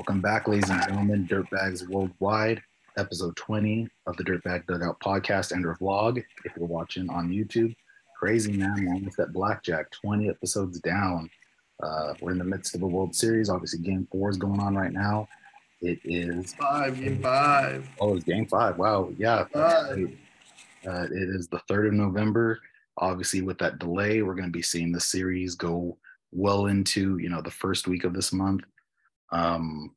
Welcome back, ladies and gentlemen. Dirtbags Worldwide, episode 20 of the Dirtbag Dugout podcast and our vlog. If you're watching on YouTube, crazy man, we're almost at blackjack, 20 episodes down. Uh, we're in the midst of a World Series. Obviously, game four is going on right now. It is five, game five. Oh, it's game five. Wow. Yeah. Five. Uh, it is the 3rd of November. Obviously, with that delay, we're going to be seeing the series go well into, you know, the first week of this month. Um,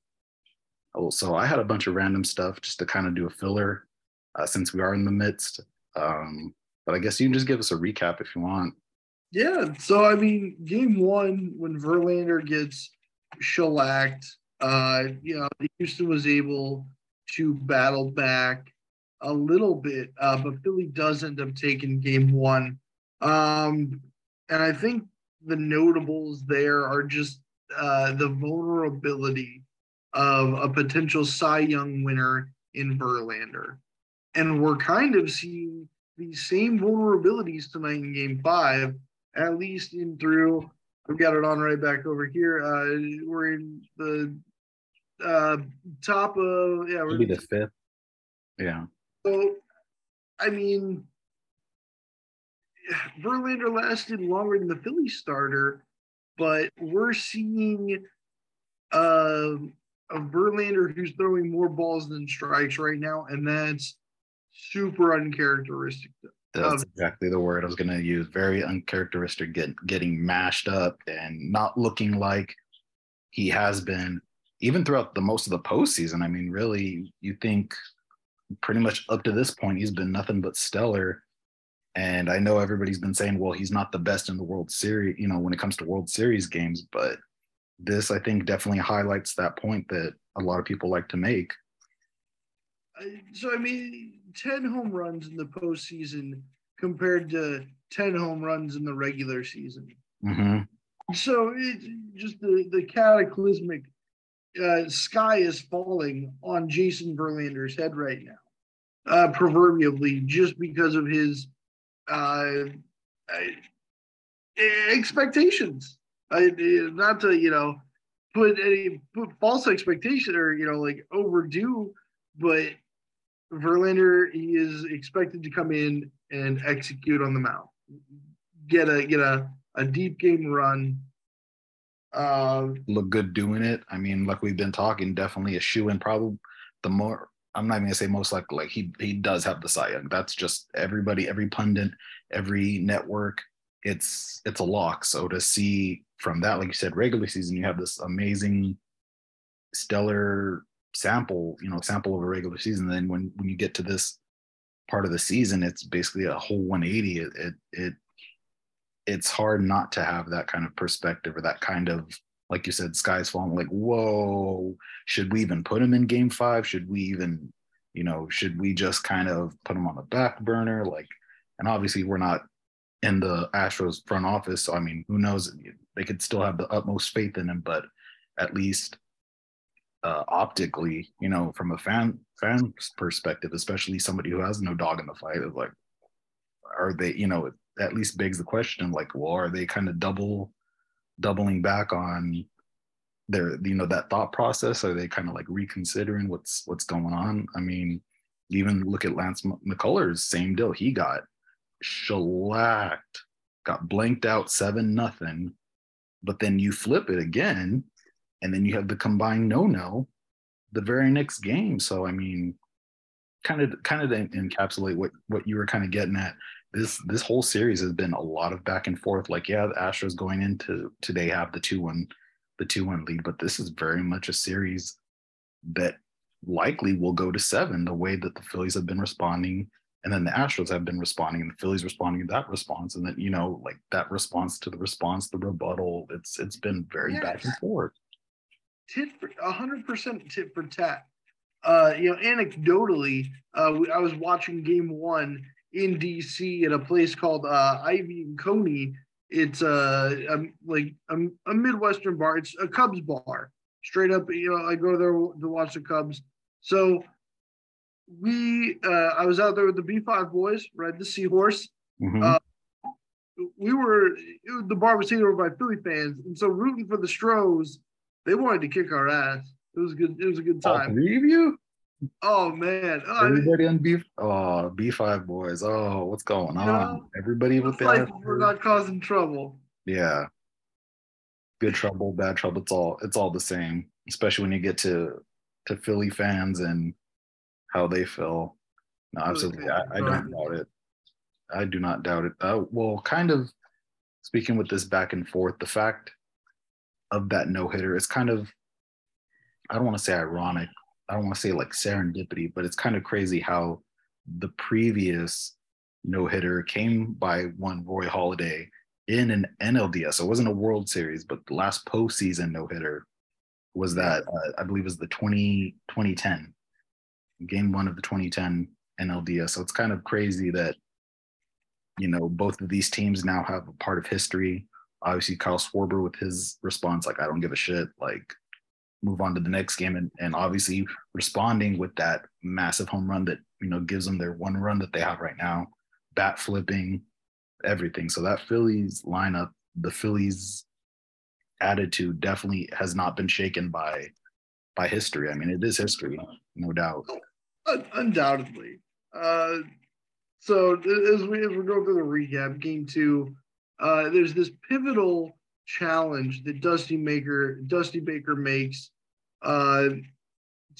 oh, so I had a bunch of random stuff just to kind of do a filler uh, since we are in the midst. Um, but I guess you can just give us a recap if you want. Yeah. So, I mean, game one, when Verlander gets shellacked, uh, you know, Houston was able to battle back a little bit, uh, but Philly does end up taking game one. Um, and I think the notables there are just uh, the vulnerability of a potential Cy Young winner in Verlander. And we're kind of seeing these same vulnerabilities tonight in game five, at least in through. We've got it on right back over here. Uh, we're in the uh, top of, yeah, we're Maybe the fifth. Yeah. So, I mean, Verlander lasted longer than the Philly starter, but we're seeing uh, a Verlander who's throwing more balls than strikes right now, and that's super uncharacteristic. That's exactly the word I was going to use. Very uncharacteristic, get, getting mashed up and not looking like he has been, even throughout the most of the postseason. I mean, really, you think pretty much up to this point, he's been nothing but stellar. And I know everybody's been saying, well, he's not the best in the World Series, you know, when it comes to World Series games, but this I think definitely highlights that point that a lot of people like to make. So I mean, ten home runs in the postseason compared to ten home runs in the regular season. Mm-hmm. So it's just the the cataclysmic uh, sky is falling on Justin Verlander's head right now, uh, proverbially, just because of his uh, expectations. I, not to you know put any put false expectation or you know like overdue, but Verlander he is expected to come in and execute on the mound, get a get a a deep game run. Uh, Look good doing it. I mean, like we've been talking, definitely a shoo in. Probably the more I'm not even gonna say most likely. Like he he does have the Cy Young. That's just everybody, every pundit, every network. It's it's a lock. So to see from that, like you said, regular season, you have this amazing, stellar sample. You know, sample of a regular season. Then when when you get to this part of the season, it's basically a whole 180. It it, it it's hard not to have that kind of perspective or that kind of like you said, sky's falling. Like, whoa, should we even put him in game five? Should we even, you know, should we just kind of put him on the back burner? Like, and obviously we're not in the Astros front office. So I mean, who knows? They could still have the utmost faith in him, but at least uh, optically, you know, from a fan fan perspective, especially somebody who has no dog in the fight, is like, are they, you know, at least begs the question, like, well, are they kind of double doubling back on their you know that thought process? Are they kind of like reconsidering what's what's going on? I mean even look at lance mccullers same deal. He got shellacked got blanked out seven nothing but then you flip it again and then you have the combined no no the very next game. So i mean kind of kind of encapsulate what what you were kind of getting at this this whole series has been a lot of back and forth. Like, yeah, the Astros going into today have the two one the two one lead, but this is very much a series that likely will go to seven. The way that the Phillies have been responding, and then the Astros have been responding, and the Phillies responding to that response, and then you know, like that response to the response, the rebuttal. It's it's been very back and forth. Tit for hundred percent tit for tat. Uh, you know, anecdotally, uh, I was watching Game One in DC at a place called uh, Ivy and Coney. It's uh, a, like a, a, Midwestern bar. It's a Cubs bar. Straight up, you know, I go there to watch the Cubs. So we, uh, I was out there with the B5 boys, ride the seahorse. Mm-hmm. Uh, we were, the bar was taken over by Philly fans. And so rooting for the Stros, they wanted to kick our ass. It was good. It was a good All time. three of you? Oh man, Oh, Everybody on B oh B five boys. Oh, what's going on? Yeah. Everybody with like we're not causing trouble. yeah. Good trouble, bad trouble. It's all it's all the same, especially when you get to to Philly fans and how they feel. No, absolutely. I, I don't doubt it. I do not doubt it. Uh, well, kind of speaking with this back and forth, the fact of that no hitter is kind of, I don't want to say ironic. I don't want to say like serendipity, but it's kind of crazy how the previous no hitter came by one Roy Halladay in an NLDS. It wasn't a World Series, but the last postseason no hitter was that, uh, I believe, was the 20, 2010 game one of the 2010 NLDS. So it's kind of crazy that, you know, both of these teams now have a part of history. Obviously, Kyle Schwarber with his response, like, I don't give a shit, like, move on to the next game. And, and obviously responding with that massive home run that, you know, gives them their one run that they have right now, bat flipping, everything. So that Phillies lineup, the Phillies attitude definitely has not been shaken by by history. I mean, it is history, no doubt. Un- undoubtedly. Uh, so as we as we go through the recap, game two, uh, there's this pivotal challenge that Dusty Maker Dusty Baker makes uh,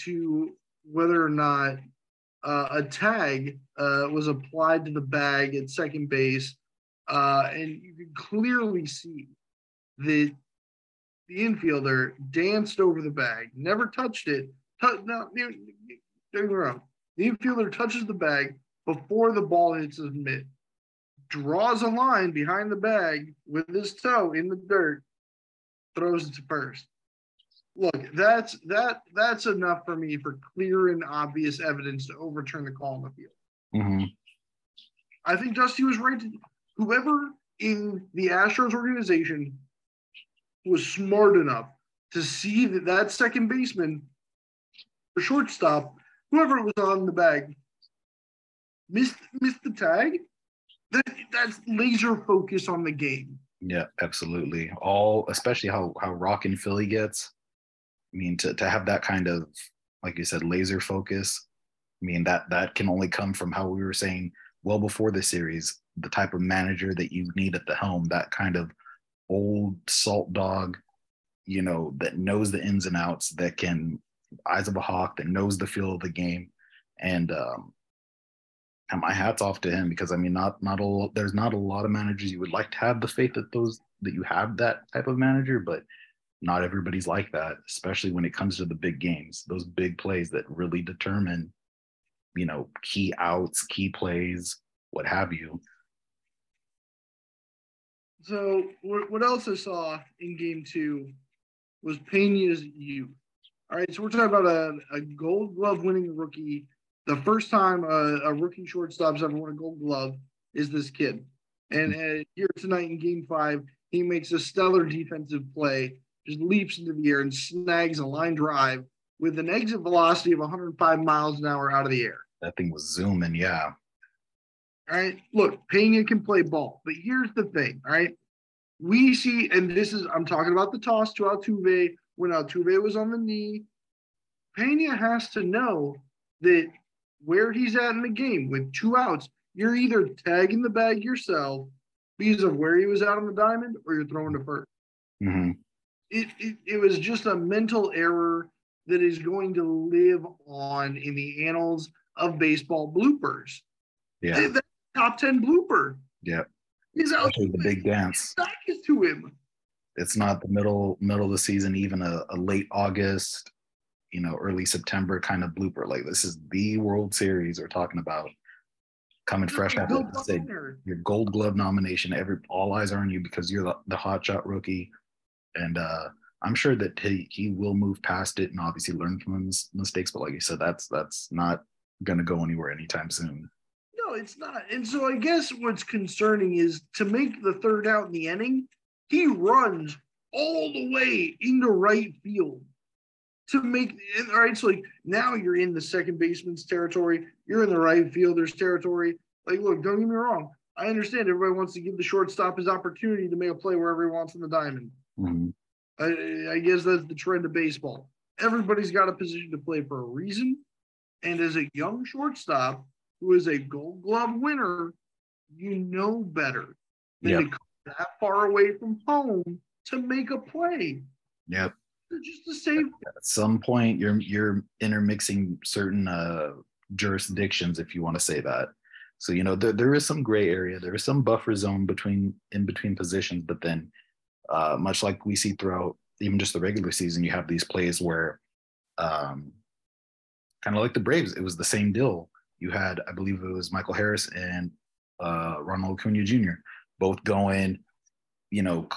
to whether or not uh, a tag uh, was applied to the bag at second base, uh, and you can clearly see that the infielder danced over the bag, never touched it. Tou- no, wrong. The infielder touches the bag before the ball hits his mitt, draws a line behind the bag with his toe in the dirt, throws it to first. Look, that's that that's enough for me for clear and obvious evidence to overturn the call on the field. Mhm. I think Dusty was right. Whoever in the Astros organization was smart enough to see that that second baseman or shortstop, whoever it was on the bag, missed missed the tag. That that's laser focus on the game. Yeah, absolutely. All, especially how how rockin' Philly gets. I mean, to to have that kind of, like you said, laser focus. I mean, that that can only come from how we were saying well before the series, the type of manager that you need at the helm, that kind of old salt dog, you know, that knows the ins and outs, that can eyes of a hawk, that knows the feel of the game, and um, and my hats off to him because I mean, not not a there's not a lot of managers you would like to have the faith that those that you have that type of manager, but not everybody's like that, especially when it comes to the big games, those big plays that really determine, you know, key outs, key plays, what have you. So what, else I saw in game two was Pena's youth. All right, so we're talking about a, a gold glove winning rookie. The first time a, a rookie shortstop's ever won a gold glove is this kid. And uh, here tonight in game five, he makes a stellar defensive play, just leaps into the air and snags a line drive with an exit velocity of 105 miles an hour out of the air. That thing was zooming, yeah. All right. Look, Pena can play ball, but here's the thing, all right? We see, and this is, I'm talking about the toss to Altuve when Altuve was on the knee. Pena has to know that where he's at in the game with two outs, you're either tagging the bag yourself because of where he was out on the diamond or you're throwing to 1st it, it, it was just a mental error that is going to live on in the annals of baseball bloopers. Yeah, That's top 10 blooper. yeah. He's out the big dance. to him. It's not the middle middle of the season, even a, a late August, you know, early September kind of blooper. Like this is the World Series we're talking about. Coming fresh out of your Gold Glove nomination. Every all eyes are on you because you're the, the hot shot rookie, and uh, I'm sure that he he will move past it and obviously learn from his mistakes. But like you said, that's that's not going to go anywhere anytime soon. No, it's not. And so I guess what's concerning is to make the third out in the inning, he runs all the way into right field to make all right. So like now you're in the second baseman's territory, you're in the right fielder's territory. Like, look, don't get me wrong. I understand everybody wants to give the shortstop his opportunity to make a play wherever he wants on the diamond. Mhm. I, I guess that's the trend of baseball. everybody's got a position to play for a reason. And as a young shortstop who is a gold glove winner, you know better than Yep. to come that far away from home to make a play. Yep. Just to save At some point, you're you're intermixing certain uh, jurisdictions, if you want to say that. So you know there, there is some gray area. There is some buffer zone between in between positions, but then uh, much like we see throughout even just the regular season, you have these plays where, um, kind of like the Braves, it was the same deal. You had, I believe it was Michael Harris and uh, Ronald Acuna Jr. both going, you know,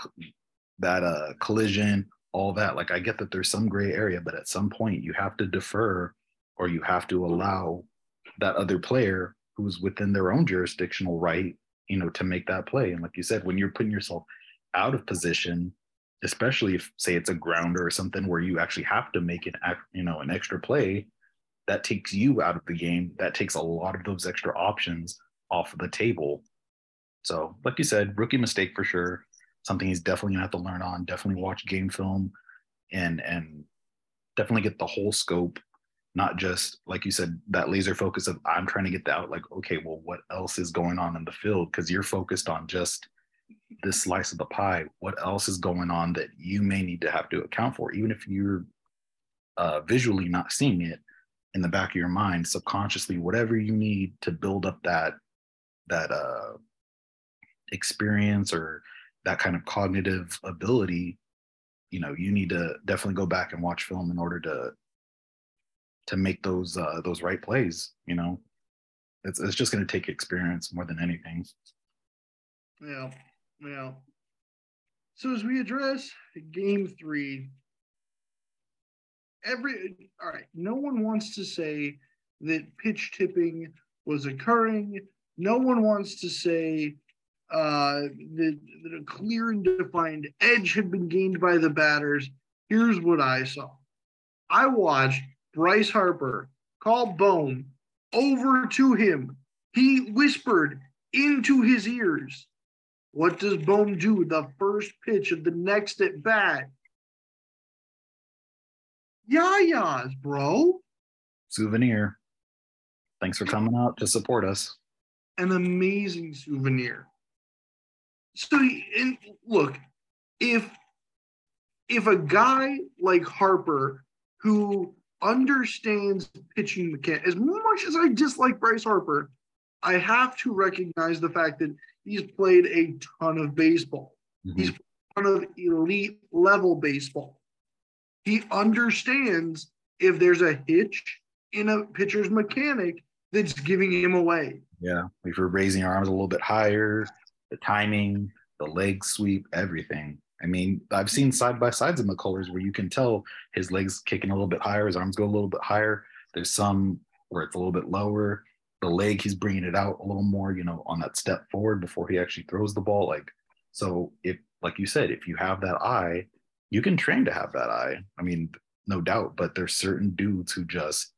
that uh, collision, all that. Like I get that there's some gray area, but at some point you have to defer or you have to allow that other player who's within their own jurisdictional right, you know, to make that play. And like you said, when you're putting yourself out of position, especially if say it's a grounder or something where you actually have to make an act, you know, an extra play, that takes you out of the game. That takes a lot of those extra options off of the table. So, like you said, rookie mistake for sure. Something he's definitely gonna have to learn on. Definitely watch game film, and and definitely get the whole scope, not just like you said that laser focus of I'm trying to get that out. Like, okay, well, what else is going on in the field? Because you're focused on just this slice of the pie. What else is going on that you may need to have to account for, even if you're uh, visually not seeing it in the back of your mind, subconsciously, whatever you need to build up that that uh, experience or that kind of cognitive ability, you know, you need to definitely go back and watch film in order to to make those uh, those right plays. You know, it's it's just going to take experience more than anything. Yeah, yeah. So as we address game three, every all right, no one wants to say that pitch tipping was occurring. No one wants to say uh, that, that a clear and defined edge had been gained by the batters. Here's what I saw. I watched Bryce Harper call Bohm over to him. He whispered into his ears. What does Bohm do with the first pitch of the next at bat? Yayas, bro. Souvenir. Thanks for coming out to support us. An amazing souvenir. So, and look, if if a guy like Harper, who understands pitching mechanics, as much as I dislike Bryce Harper, I have to recognize the fact that he's played a ton of baseball. Mhm. He's ton of elite level baseball. He understands if there's a hitch in a pitcher's mechanic that's giving him away. Yeah, if you're raising your arms a little bit higher, the timing, the leg sweep, everything. I mean, I've seen side by sides of McCullers where you can tell his legs kicking a little bit higher, his arms go a little bit higher. There's some where it's a little bit lower. The leg, he's bringing it out a little more, you know, on that step forward before he actually throws the ball. Like, so if, like you said, if you have that eye, you can train to have that eye. I mean, no doubt, but there's certain dudes who just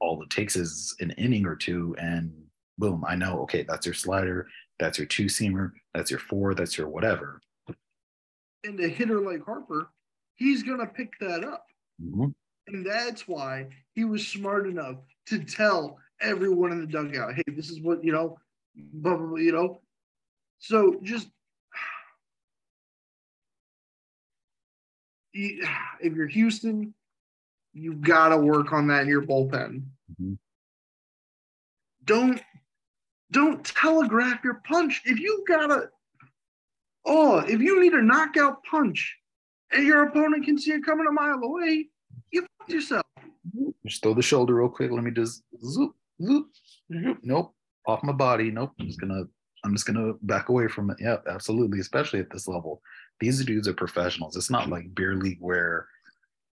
all it takes is an inning or two and boom, I know, okay, that's your slider, that's your two seamer, that's your four, that's your whatever. And a hitter like Harper, he's going to pick that up. Mhm. And that's why he was smart enough to tell everyone in the dugout, hey, this is what, you know, blah, blah, blah, you know. So just if you're Houston, you've got to work on that in your bullpen. Mhm. Don't don't telegraph your punch. If you gotta oh, if you need a knockout punch and your opponent can see it coming a mile away, you fucked yourself. Just throw the shoulder real quick. Let me just zoop. Nope, off my body. Nope. I'm just gonna I'm just gonna back away from it. Yeah, absolutely. Especially at this level. These dudes are professionals. It's not like beer league where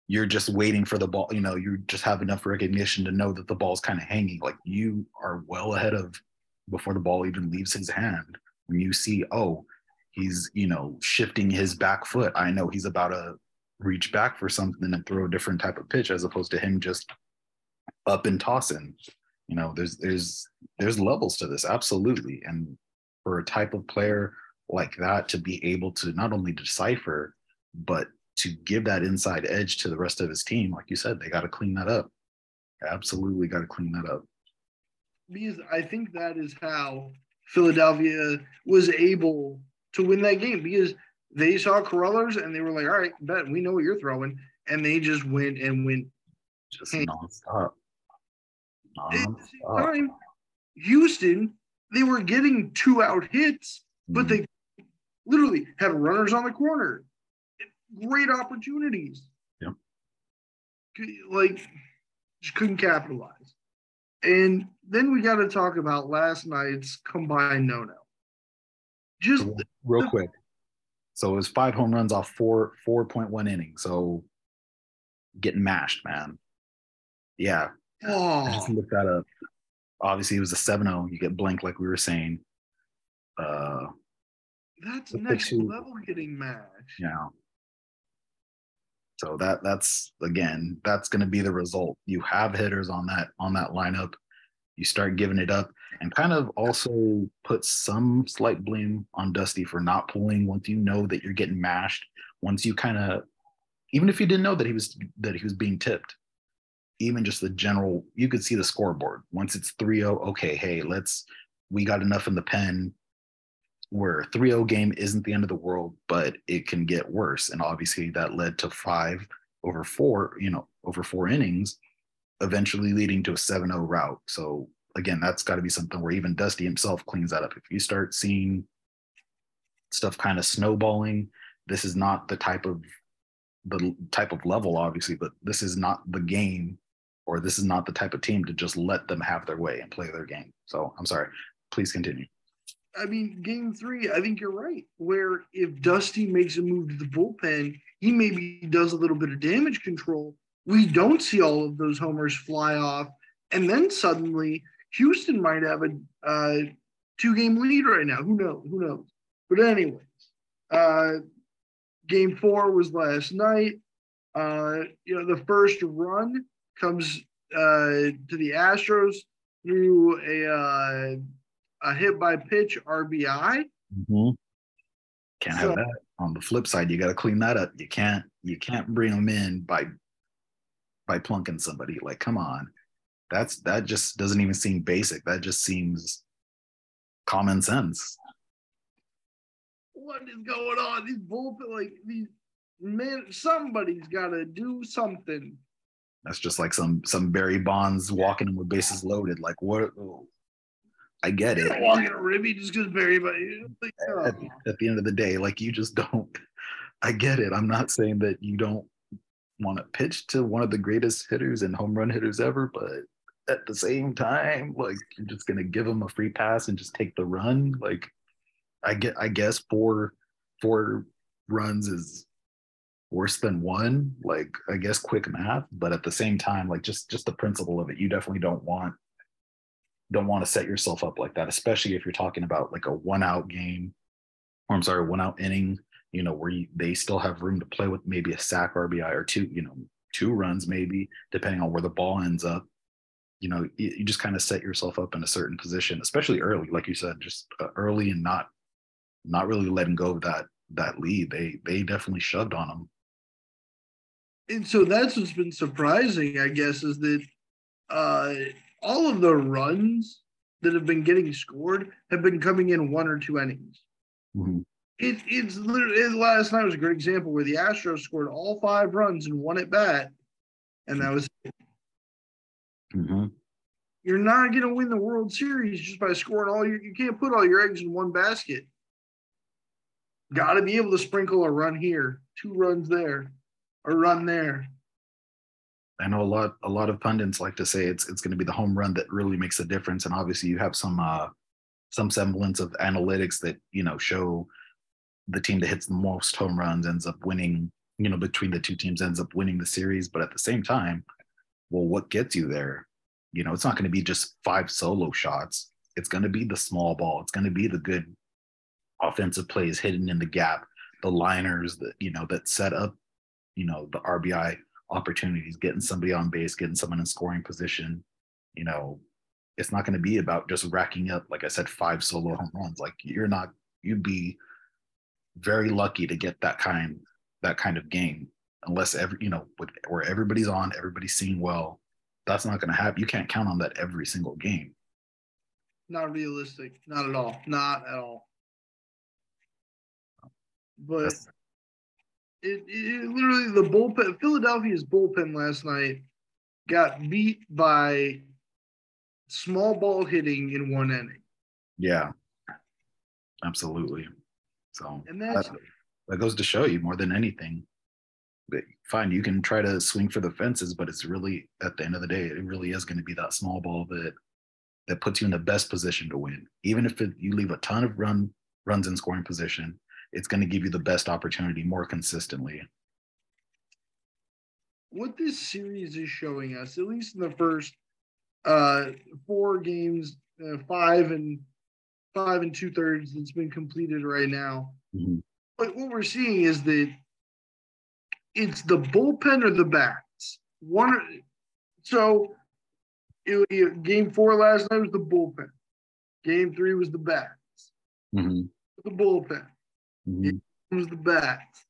you're just waiting for the ball, you know, you just have enough recognition to know that the ball's kind of hanging. Like you are well ahead of before the ball even leaves his hand. When you see, oh, he's, you know, shifting his back foot, I know he's about to reach back for something and throw a different type of pitch as opposed to him just up and tossing. You know, there's there's there's levels to this, absolutely. And for a type of player like that to be able to not only decipher, but to give that inside edge to the rest of his team, like you said, they got to clean that up. Absolutely got to clean that up. Because I think that is how Philadelphia was able to win that game because they saw Carruthers and they were like, all right, bet we know what you're throwing. And they just went and went just hey. nonstop. nonstop. Time, Houston, they were getting two out hits, but mm. they literally had runners on the corner. Great opportunities. Yeah. Like, just couldn't capitalize. And then we got to talk about last night's combined no no. Just real the, quick. So it was five home runs off four four point one innings. So getting mashed, man. Yeah. Oh. I just looked that up. Obviously, it was a 7-0. You get blank, like we were saying. Uh, That's next level getting mashed. Yeah. So that that's again, that's going to be the result. You have hitters on that on that lineup. You start giving it up, and kind of also put some slight blame on Dusty for not pulling once you know that you're getting mashed. Once you kind of, even if you didn't know that he was that he was being tipped, even just the general, you could see the scoreboard. Once it's 3-0, okay, hey, let's we got enough in the pen where 3-0 game isn't the end of the world, but it can get worse. And obviously that led to five over four, you know, over four innings, eventually leading to a 7-0 route. So again, that's got to be something where even Dusty himself cleans that up. If you start seeing stuff kind of snowballing, this is not the type of the type of level, obviously, but this is not the game or this is not the type of team to just let them have their way and play their game. So I'm sorry. Please continue. I mean, game three, I think you're right. Where if Dusty makes a move to the bullpen, he maybe does a little bit of damage control. We don't see all of those homers fly off. And then suddenly Houston might have a uh, two game lead right now. Who knows? Who knows? But, anyways, uh, game four was last night. Uh, you know, the first run comes uh, to the Astros through a uh, a hit by pitch RBI. Mm-hmm. Can't so, have that. On the flip side, you got to clean that up. You can't you can't bring them in by by plunking somebody. Like, come on, that's that just doesn't even seem basic. That just seems common sense. What is going on? These bullpen, like these man, somebody's got to do something. That's just like some some Barry Bonds walking in with bases loaded. Like what? I get it. Walking a ribby just because Barry, but like, oh. at, at the end of the day, like you just don't. I get it. I'm not saying that you don't want to pitch to one of the greatest hitters and home run hitters ever, but at the same time, like you're just gonna give him a free pass and just take the run. Like I get, I guess four four runs is worse than one. Like I guess quick math, but at the same time, like just just the principle of it, you definitely don't want don't want to set yourself up like that, especially if you're talking about like a one out game, or I'm sorry, one out inning, you know, where you, they still have room to play with maybe a sac RBI or two, you know, two runs maybe, depending on where the ball ends up. You know, you, you just kind of set yourself up in a certain position, especially early, like you said, just uh, early and not not really letting go of that that lead. They they definitely shoved on them. And so that's what's been surprising, I guess, is that uh all of the runs that have been getting scored have been coming in one or two innings. Mm-hmm. It, it's literally it, last night was a great example where the Astros scored all five runs in one at bat, and that was it. Mm-hmm. You're not going to win the World Series just by scoring all your. You can't put all your eggs in one basket. Got to be able to sprinkle a run here, two runs there, a run there. I know a lot a lot of pundits like to say it's it's going to be the home run that really makes a difference, and obviously you have some uh, some semblance of analytics that you know show the team that hits the most home runs ends up winning. You know, between the two teams ends up winning the series, but at the same time, well, what gets you there? You know, it's not going to be just five solo shots. It's going to be the small ball. It's going to be the good offensive plays hidden in the gap, the liners that you know that set up, you know, the RBI opportunities, getting somebody on base, getting someone in scoring position. You know, it's not going to be about just racking up, like I said, five solo home runs. Like you're not, you'd be very lucky to get that kind that kind of game unless every you know with, where everybody's on, everybody's seeing well. That's not going to happen. You can't count on that every single game. Not realistic. Not at all. Not at all. But it, it literally the bullpen Philadelphia's bullpen last night got beat by small ball hitting in one inning. Yeah, absolutely. So and that's that, that goes to show you more than anything. But fine, you can try to swing for the fences, but it's really at the end of the day, it really is going to be that small ball that that puts you in the best position to win. Even if it, you leave a ton of run runs in scoring position, it's going to give you the best opportunity more consistently. What this series is showing us, at least in the first uh, four games, uh, five and five and two thirds that's been completed right now. Mm-hmm. But what we're seeing is that it's the bullpen or the bats. One, so it, it, game four last night was the bullpen. Game three was the bats. Mm-hmm. The bullpen. Mm-hmm. It was the bats.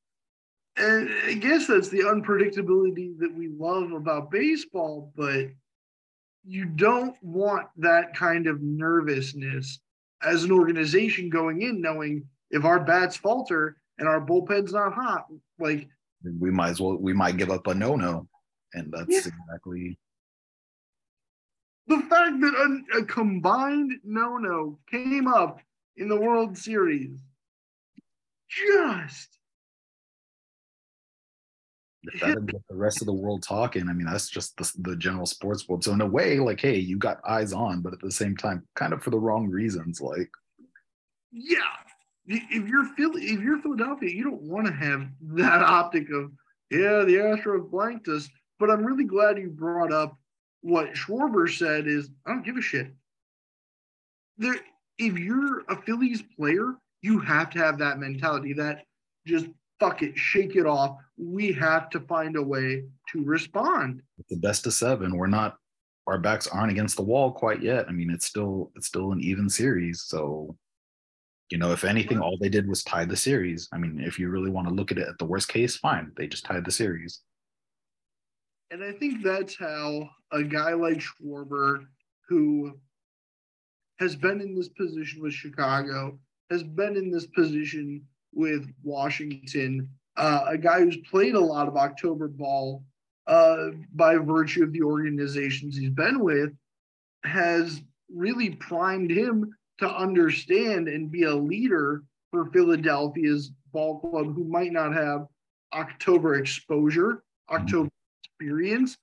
And I guess that's the unpredictability that we love about baseball, but you don't want that kind of nervousness as an organization going in, knowing if our bats falter and our bullpen's not hot, like we might as well we might give up a no no, and that's yeah. exactly the fact that a, a combined no no came up in the World Series. Just if that the rest of the world talking, I mean, that's just the, the general sports world. So in a way, like, hey, you got eyes on, but at the same time, kind of for the wrong reasons. Like, yeah, if you're Philly, if you're Philadelphia, you don't want to have that optic of yeah, the Astros blanked us. But I'm really glad you brought up what Schwarber said. Is I don't give a shit. There, if you're a Phillies player, you have to have that mentality. That just fuck it, shake it off. We have to find a way to respond. The best of seven. We're not. Our backs aren't against the wall quite yet. I mean, it's still it's still an even series. So you know, if anything, all they did was tie the series. I mean, if you really want to look at it at the worst case, fine. They just tied the series. And I think that's how a guy like Schwarber, who has been in this position with Chicago, has been in this position with Washington, uh, a guy who's played a lot of October ball uh, by virtue of the organizations he's been with, has really primed him to understand and be a leader for Philadelphia's ball club who might not have October exposure, October experience.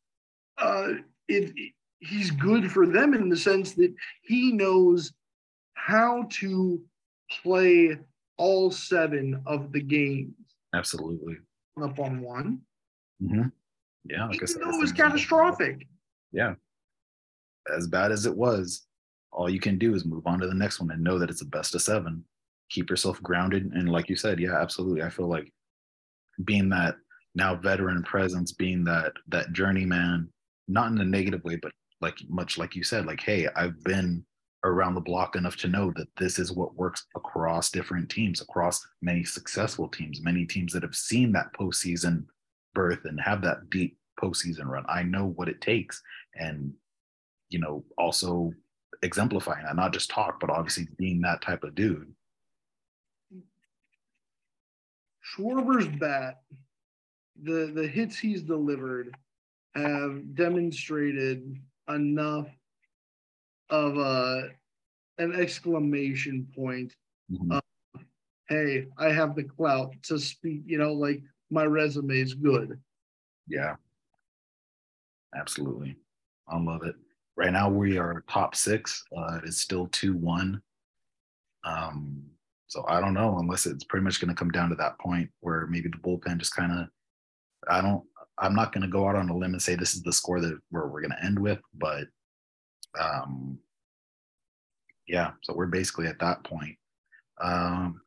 Uh, it, it, he's good for them in the sense that he knows how to play all seven of the games. Absolutely. Up on one. Mm-hmm. Yeah. Like Even though it was catastrophic. Yeah. As bad as it was, all you can do is move on to the next one and know that it's a best of seven. Keep yourself grounded. And like you said, yeah, absolutely. I feel like being that now veteran presence, being that that journeyman, not in a negative way, but like much like you said, like, hey, I've been around the block enough to know that this is what works across different teams, across many successful teams, many teams that have seen that postseason berth and have that deep postseason run. I know what it takes. And, you know, also exemplifying that, not just talk, but obviously being that type of dude. Schwarber's bat, the the hits he's delivered have demonstrated enough of a an exclamation point mm-hmm. of, hey, I have the clout to speak, you know, like my resume is good. Yeah. Absolutely. I love it. Right now we are top six. Uh, it's still two one. Um, so I don't know unless it's pretty much going to come down to that point where maybe the bullpen just kind of. I don't. I'm not going to go out on a limb and say this is the score that where we're going to end with, but um, yeah. So we're basically at that point. Um,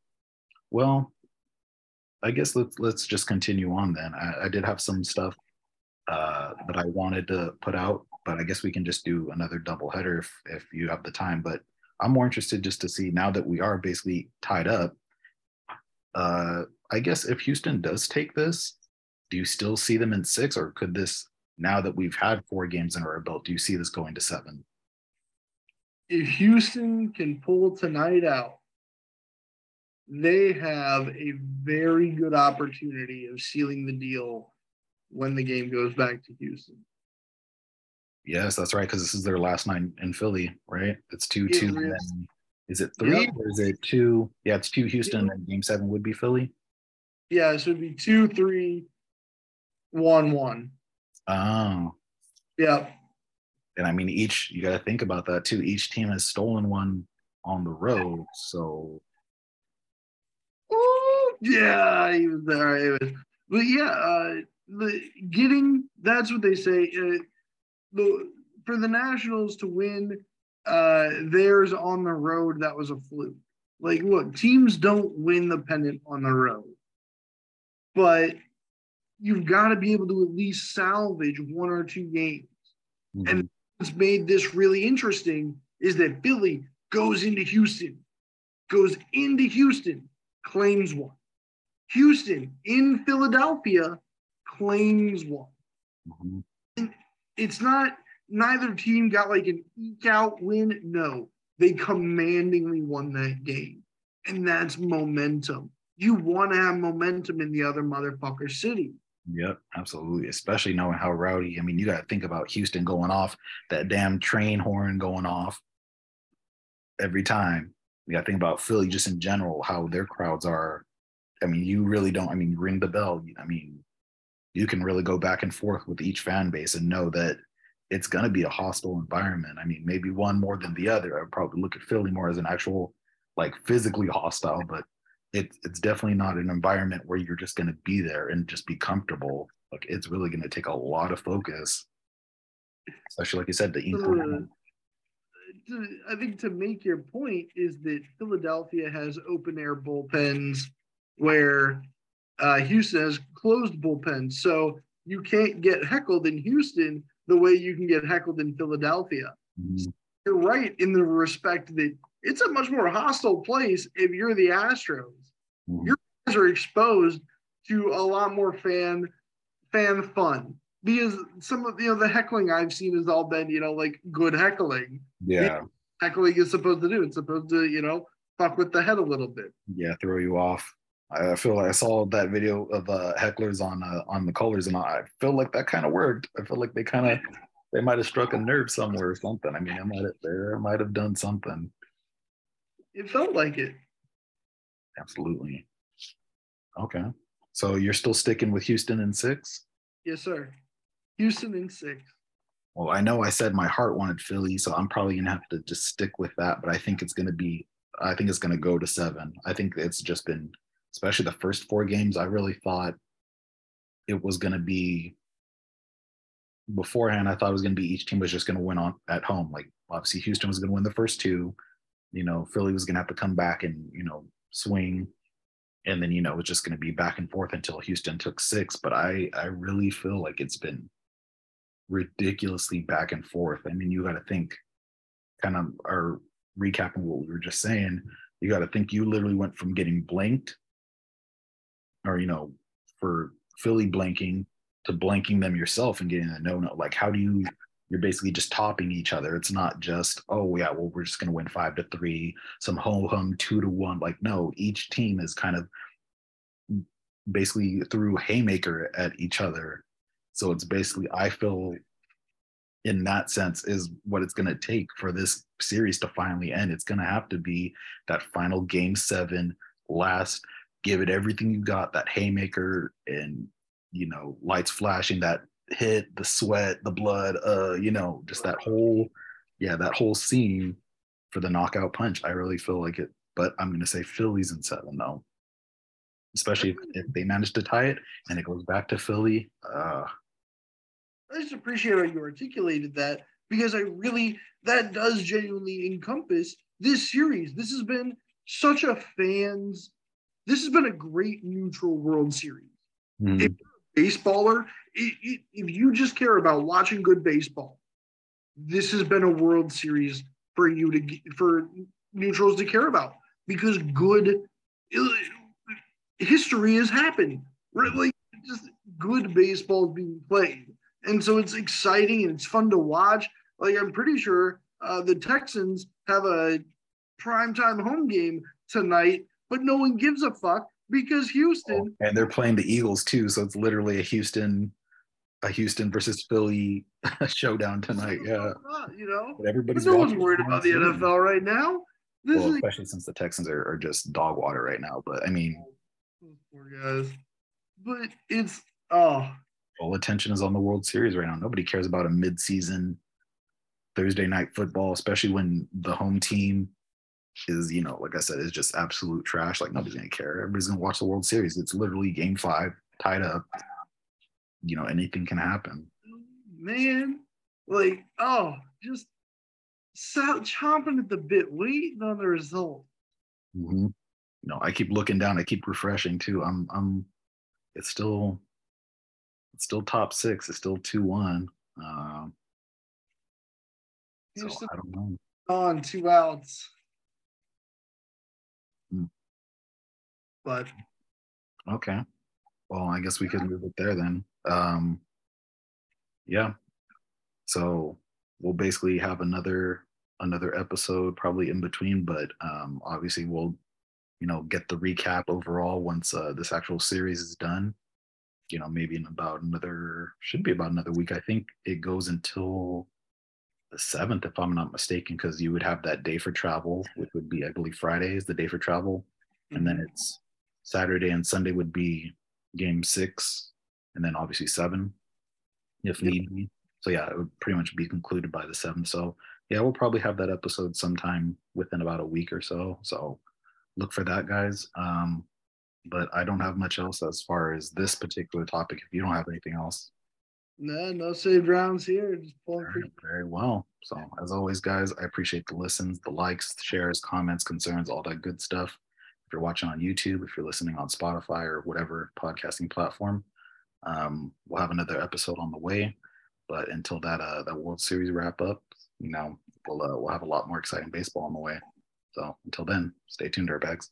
well, I guess let's let's just continue on then. I, I did have some stuff uh, that I wanted to put out but I guess we can just do another double header if, if you have the time. But I'm more interested just to see now that we are basically tied up, Uh, I guess if Houston does take this, do you still see them in six, or could this now that we've had four games in our belt, do you see this going to seven? If Houston can pull tonight out, they have a very good opportunity of sealing the deal when the game goes back to Houston. Yes, that's right. Because this is their last night in Philly, right? It's two it two. Is. is it three or is it two? Yeah, it's two Houston, yep. and game seven would be Philly. Yeah, so it'd be two, three, one, one. Oh. Yeah. And I mean, each you got to think about that too. Each team has stolen one on the road, so. Ooh, yeah, he was there. It was, but yeah, uh, the getting that's what they say. Uh, the for the Nationals to win uh, theirs on the road, that was a fluke. Like, look, teams don't win the pennant on the road, but you've got to be able to at least salvage one or two games. Mm-hmm. And what's made this really interesting is that Philly goes into Houston, goes into Houston, claims one. Houston in Philadelphia claims one. Mm-hmm it's not neither team got like an eke out win. No, they commandingly won that game. And that's momentum. You want to have momentum in the other motherfucker city. Yep, absolutely. Especially knowing how rowdy. I mean, you got to think about Houston going off, that damn train horn going off every time. You got to think about Philly just in general, how their crowds are. I mean, you really don't. I mean, ring the bell. I mean, you can really go back and forth with each fan base and know that it's going to be a hostile environment. I mean, maybe one more than the other. I would probably look at Philly more as an actual, like, physically hostile, but it, it's definitely not an environment where you're just going to be there and just be comfortable. Like, it's really going to take a lot of focus, especially like you said, the uh, I think to make your point is that Philadelphia has open air bullpens where uh, Houston has closed bullpens. So you can't get heckled in Houston the way you can get heckled in Philadelphia. Mm-hmm. You're right in the respect that it's a much more hostile place if you're the Astros. Mm-hmm. Your guys are exposed to a lot more fan fan fun because some of you know the heckling I've seen has all been you know like good heckling. Yeah, heckling is supposed to do. It's supposed to you know fuck with the head a little bit. Yeah, throw you off. I feel like I saw that video of uh, hecklers on uh, on the colors, and I feel like that kind of worked. I feel like they kind of they might have struck a nerve somewhere or something. I mean, I might have there might have done something. It felt like it. Absolutely. Okay, so you're still sticking with Houston in six? Yes, sir. Houston in six. Well, I know I said my heart wanted Philly, so I'm probably gonna have to just stick with that. But I think it's gonna be, I think it's gonna go to seven. I think it's just been especially the first four games, I really thought it was going to be beforehand. I thought it was going to be each team was just going to win on at home. Like obviously Houston was going to win the first two. You know, Philly was going to have to come back and you know swing, and then you know it was just going to be back and forth until Houston took six. But I I really feel like it's been ridiculously back and forth. I mean, you got to think, kind of, or recapping what we were just saying. You got to think you literally went from getting blanked or you know, for Philly blanking to blanking them yourself and getting a no no. Like, how do you? You're basically just topping each other. It's not just oh yeah, well we're just gonna win five to three, some ho hum two to one. Like no, each team is kind of basically threw haymaker at each other. So it's basically I feel in that sense is what it's going to take for this series to finally end. It's going to have to be that final game seven, last give it everything you got that haymaker and you know lights flashing that hit the sweat the blood uh you know just that whole yeah that whole scene for the knockout punch i really feel like it but i'm to say phillies in seven though especially if, if, they manage to tie it and it goes back to philly uh i just appreciate how you articulated that because i really that does genuinely encompass this series this has been such a fans this has been a great neutral World Series. Mm. A baseballer, if you just care about watching good baseball, this has been a World Series for you to for neutrals to care about because good history has happened. Really, just good baseball being played, and so it's exciting and it's fun to watch. Like I'm pretty sure uh, the Texans have a primetime home game tonight, but no one gives a fuck because Houston. Oh, and they're playing the Eagles too, so it's literally a Houston, a Houston versus Philly showdown tonight. Yeah, you know, but everybody's but no one's worried about the NFL right now. This well, is especially since the Texans are, are just dog water right now. But I mean, oh, poor guys. But it's oh, all attention is on the World Series right now. Nobody cares about a mid-season Thursday night football, especially when the home team is, you know, like I said, is just absolute trash. Like nobody's gonna care. Everybody's gonna watch the World Series. It's literally game five, tied up. You know, anything can happen. Man, like, oh, just so chomping at the bit, waiting on the result. Mm-hmm. No, I keep looking down. I keep refreshing too. I'm, I'm. It's still, it's still top six. It's still two one. Um, so I don't know. On two outs. But okay. Well, I guess we could move it there then. Um, yeah. So we'll basically have another another episode probably in between, but um, obviously we'll you know get the recap overall once uh, this actual series is done. You know, maybe in about another should be about another week. I think it goes until the seventh, if I'm not mistaken, because you would have that day for travel, which would be, I believe, Friday is the day for travel, and then mm-hmm. it's Saturday and Sunday would be game six, and then obviously seven, if yep. need be. So yeah, it would pretty much be concluded by the seventh. So yeah, we'll probably have that episode sometime within about a week or so. So look for that, guys. Um, but I don't have much else as far as this particular topic. If you don't have anything else. No, no saved rounds here. Just very, very well. So as always, guys, I appreciate the listens, the likes, the shares, comments, concerns, all that good stuff. If you're watching on YouTube, if you're listening on Spotify or whatever podcasting platform, um, we'll have another episode on the way. But until that uh, that World Series wrap up, you know, we'll uh, we'll have a lot more exciting baseball on the way. So until then, stay tuned, dirtbags.